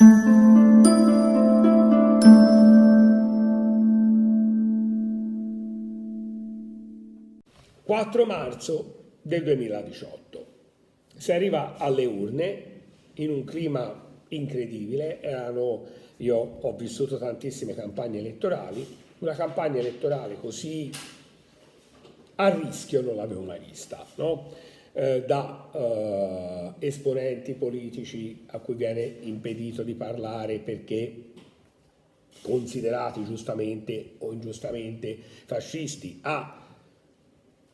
4 marzo del 2018. Si arriva alle urne in un clima incredibile, erano, io ho vissuto tantissime campagne elettorali, una campagna elettorale così a rischio non l'avevo mai vista, no? Eh, da eh, esponenti politici a cui viene impedito di parlare perché considerati giustamente o ingiustamente fascisti, a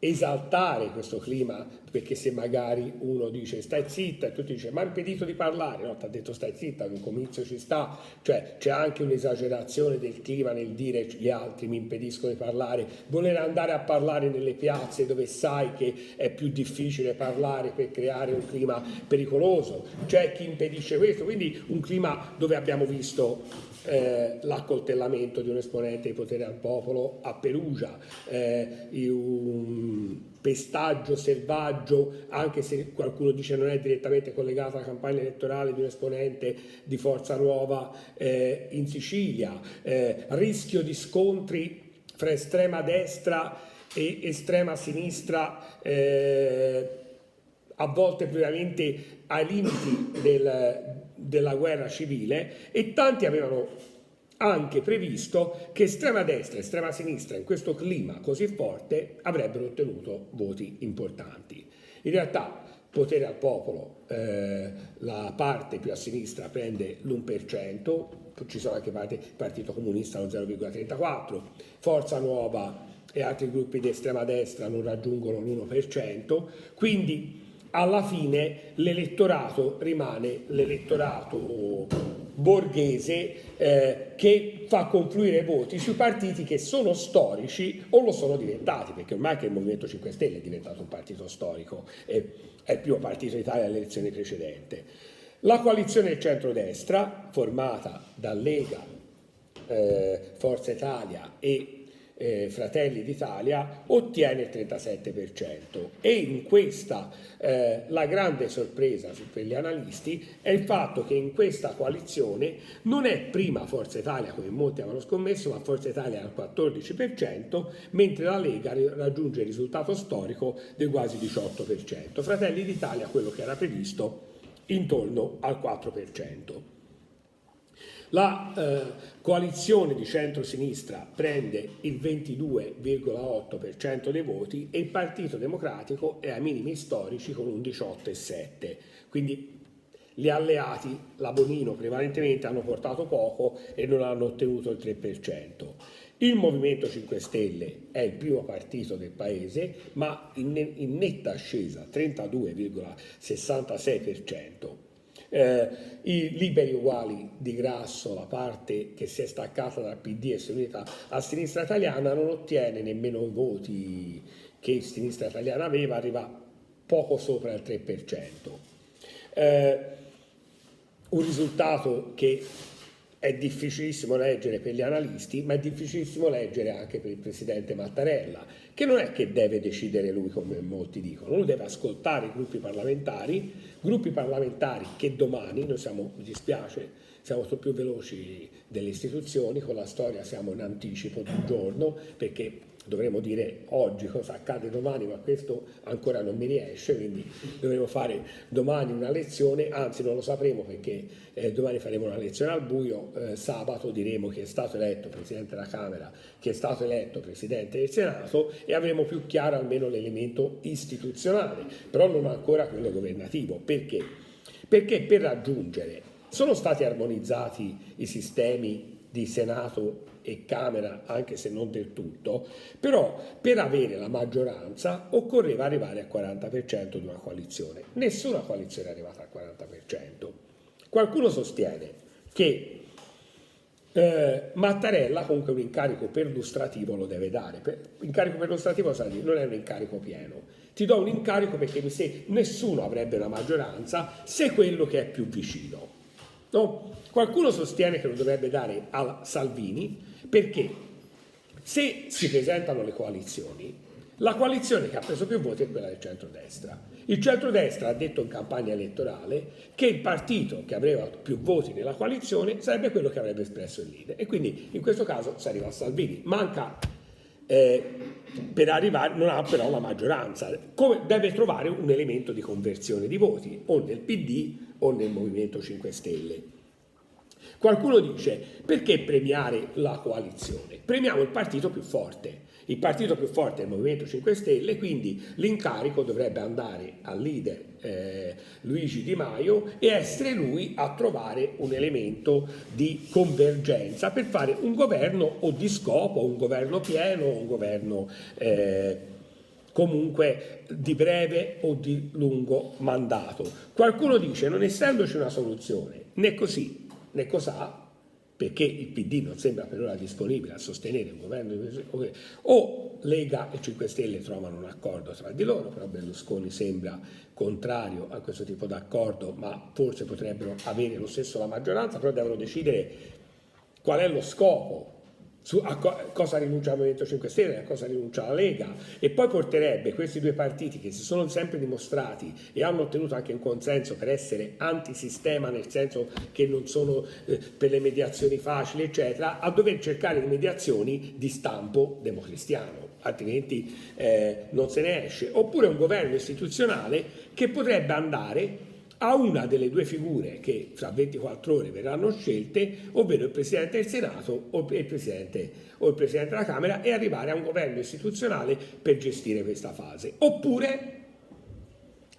esaltare questo clima, perché se magari uno dice stai zitta e tu ti dici ma ha impedito di parlare, no, ti ha detto stai zitta, un comizio ci sta, cioè c'è anche un'esagerazione del clima nel dire gli altri mi impediscono di parlare, voler andare a parlare nelle piazze dove sai che è più difficile parlare per creare un clima pericoloso, c'è chi impedisce questo, quindi un clima dove abbiamo visto eh, l'accoltellamento di un esponente di potere al popolo a Perugia, eh, un pestaggio selvaggio, anche se qualcuno dice non è direttamente collegato alla campagna elettorale di un esponente di Forza Nuova eh, in Sicilia, eh, rischio di scontri fra estrema destra e estrema sinistra eh, a volte veramente ai limiti del, della guerra civile e tanti avevano anche previsto che estrema destra e estrema sinistra in questo clima così forte avrebbero ottenuto voti importanti. In realtà potere al popolo, eh, la parte più a sinistra prende l'1%, ci sono anche parte, Partito Comunista allo 0,34%, Forza Nuova e altri gruppi di estrema destra non raggiungono l'1%, quindi alla fine l'elettorato rimane l'elettorato borghese eh, che fa confluire voti sui partiti che sono storici o lo sono diventati, perché ormai che il Movimento 5 Stelle è diventato un partito storico, è, è il primo partito d'Italia alle elezioni precedenti. La coalizione del centrodestra, formata da Lega, eh, Forza Italia e eh, Fratelli d'Italia ottiene il 37% e in questa eh, la grande sorpresa per gli analisti è il fatto che in questa coalizione non è prima Forza Italia come molti avevano scommesso ma Forza Italia al 14% mentre la Lega raggiunge il risultato storico del quasi 18%. Fratelli d'Italia quello che era previsto intorno al 4%. La eh, coalizione di centro-sinistra prende il 22,8% dei voti e il Partito Democratico è ai minimi storici con un 18,7%. Quindi gli alleati, la Bonino prevalentemente, hanno portato poco e non hanno ottenuto il 3%. Il Movimento 5 Stelle è il primo partito del paese, ma in, in netta ascesa, 32,66%. Eh, I liberi uguali di Grasso, la parte che si è staccata dal PD e si è unita a sinistra italiana, non ottiene nemmeno i voti che sinistra italiana aveva, arriva poco sopra il 3%. Eh, un risultato che è difficilissimo leggere per gli analisti, ma è difficilissimo leggere anche per il presidente Mattarella, che non è che deve decidere lui come molti dicono, lui deve ascoltare i gruppi parlamentari, gruppi parlamentari che domani, noi siamo, mi dispiace, siamo più veloci delle istituzioni, con la storia siamo in anticipo di un giorno, perché dovremmo dire oggi cosa accade domani, ma questo ancora non mi riesce, quindi dovremo fare domani una lezione, anzi non lo sapremo perché eh, domani faremo una lezione al buio, eh, sabato diremo chi è stato eletto Presidente della Camera, chi è stato eletto Presidente del Senato e avremo più chiaro almeno l'elemento istituzionale, però non ancora quello governativo. Perché? Perché per raggiungere sono stati armonizzati i sistemi di Senato e Camera, anche se non del tutto, però per avere la maggioranza occorreva arrivare al 40% di una coalizione. Nessuna coalizione è arrivata al 40%. Qualcuno sostiene che eh, Mattarella comunque un incarico perlustrativo lo deve dare. Per, incarico perlustrativo non è un incarico pieno. Ti do un incarico perché se nessuno avrebbe una maggioranza se quello che è più vicino. No? Qualcuno sostiene che lo dovrebbe dare a Salvini perché se si presentano le coalizioni, La coalizione che ha preso più voti è quella del centrodestra. Il centrodestra ha detto in campagna elettorale che il partito che aveva più voti nella coalizione sarebbe quello che avrebbe espresso il leader e quindi in questo caso si arriva a Salvini. Manca eh, per arrivare, non ha però la maggioranza, Come deve trovare un elemento di conversione di voti o nel PD o nel Movimento 5 Stelle. Qualcuno dice perché premiare la coalizione? Premiamo il partito più forte il partito più forte è il Movimento 5 Stelle, quindi l'incarico dovrebbe andare al leader eh, Luigi Di Maio e essere lui a trovare un elemento di convergenza per fare un governo o di scopo, un governo pieno, un governo eh, comunque di breve o di lungo mandato. Qualcuno dice non essendoci una soluzione né così né cos'ha, perché il PD non sembra per ora disponibile a sostenere un governo o Lega e 5 Stelle trovano un accordo tra di loro, però Berlusconi sembra contrario a questo tipo di accordo, ma forse potrebbero avere lo stesso la maggioranza, però devono decidere qual è lo scopo su a co cosa rinuncia il Movimento 5 Stelle, a cosa rinuncia la Lega. E poi porterebbe questi due partiti che si sono sempre dimostrati e hanno ottenuto anche un consenso per essere antisistema nel senso che non sono eh, per le mediazioni facili eccetera a dover cercare mediazioni di stampo democristiano. Altrimenti eh, non se ne esce. Oppure un governo istituzionale che potrebbe andare a una delle due figure che fra 24 ore verranno scelte, ovvero il Presidente del Senato o il Presidente, o il Presidente della Camera, e arrivare a un governo istituzionale per gestire questa fase. Oppure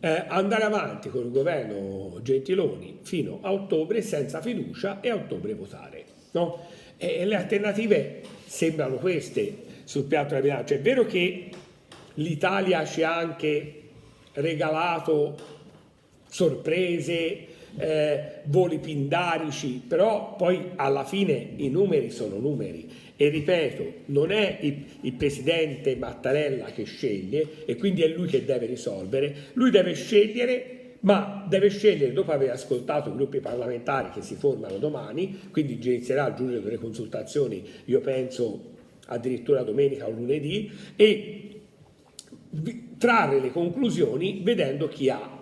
eh, andare avanti con il governo Gentiloni fino a ottobre senza fiducia e a ottobre votare. No? E le alternative sembrano queste sul piatto della bilancia. È vero che l'Italia ci ha anche regalato sorprese, eh, voli pindarici, però poi alla fine i numeri sono numeri. E ripeto, non è il, il, presidente Mattarella che sceglie e quindi è lui che deve risolvere, lui deve scegliere ma deve scegliere dopo aver ascoltato i gruppi parlamentari che si formano domani, quindi inizierà a giugno delle consultazioni, io penso addirittura domenica o lunedì, e trarre le conclusioni vedendo chi ha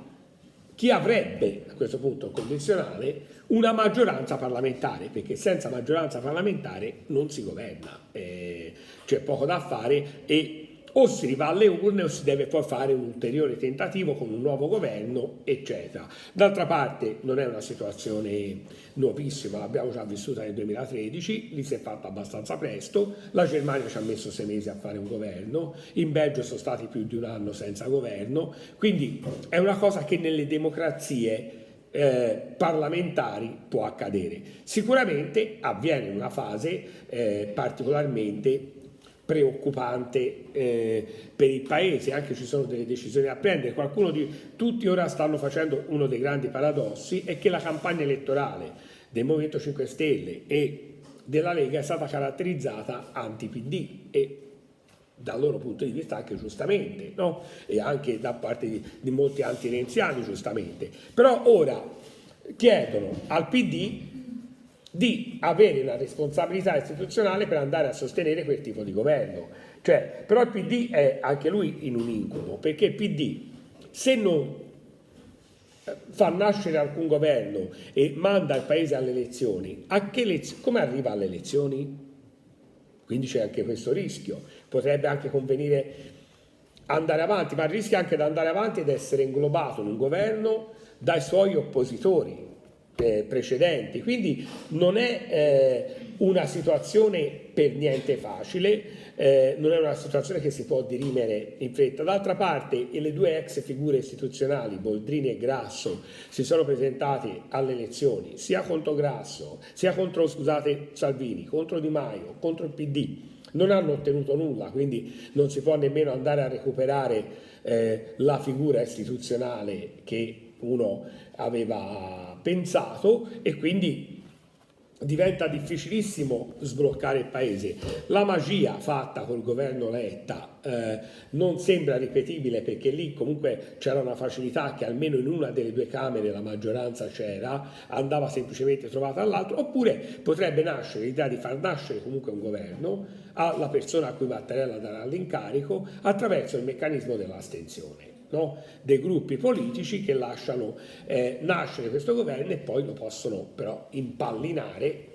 chi avrebbe a questo punto condizionale una maggioranza parlamentare, perché senza maggioranza parlamentare non si governa, eh, c'è poco da fare e o si riva alle urne o si deve poi fare un ulteriore tentativo con un nuovo governo, eccetera. D'altra parte non è una situazione nuovissima, l'abbiamo già vissuta nel 2013, lì si è fatta abbastanza presto, la Germania ci ha messo sei mesi a fare un governo, in Belgio sono stati più di un anno senza governo, quindi è una cosa che nelle democrazie eh, parlamentari può accadere. Sicuramente avviene in una fase eh, particolarmente preoccupante eh, per il Paese, anche ci sono delle decisioni da prendere. Qualcuno di tutti ora stanno facendo uno dei grandi paradossi, è che la campagna elettorale del Movimento 5 Stelle e della Lega è stata caratterizzata anti-PD e dal loro punto di vista anche giustamente, no? e anche da parte di, di molti anti-renziani giustamente. Però ora chiedono al PD di avere una responsabilità istituzionale per andare a sostenere quel tipo di governo. Cioè, però il PD è anche lui in un incubo, perché il PD se non eh, fa nascere alcun governo e manda il paese alle elezioni, come arriva alle elezioni? Quindi c'è anche questo rischio. Potrebbe anche convenire andare avanti, ma rischia anche di andare avanti ed essere inglobato in un governo dai suoi oppositori eh, precedenti. Quindi non è eh, una situazione per niente facile, eh, non è una situazione che si può dirimere in fretta. D'altra parte le due ex figure istituzionali, Boldrini e Grasso, si sono presentati alle elezioni sia contro Grasso, sia contro scusate, Salvini, contro Di Maio, contro il PD. Non hanno ottenuto nulla, quindi non si può nemmeno andare a recuperare eh, la figura istituzionale che uno aveva pensato e quindi diventa difficilissimo sbloccare il paese. La magia fatta col governo Letta eh, non sembra ripetibile perché lì comunque c'era una facilità che almeno in una delle due Camere la maggioranza c'era, andava semplicemente trovata all'altro, oppure potrebbe nascere l'idea di far nascere comunque un governo alla persona a cui Mattarella darà l'incarico attraverso il meccanismo dell'astensione. No? dei gruppi politici che lasciano eh, nascere questo governo e poi lo possono però impallinare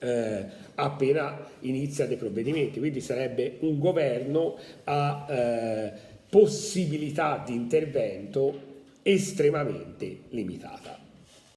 eh, appena inizia dei provvedimenti. Quindi sarebbe un governo a eh, possibilità di intervento estremamente limitata.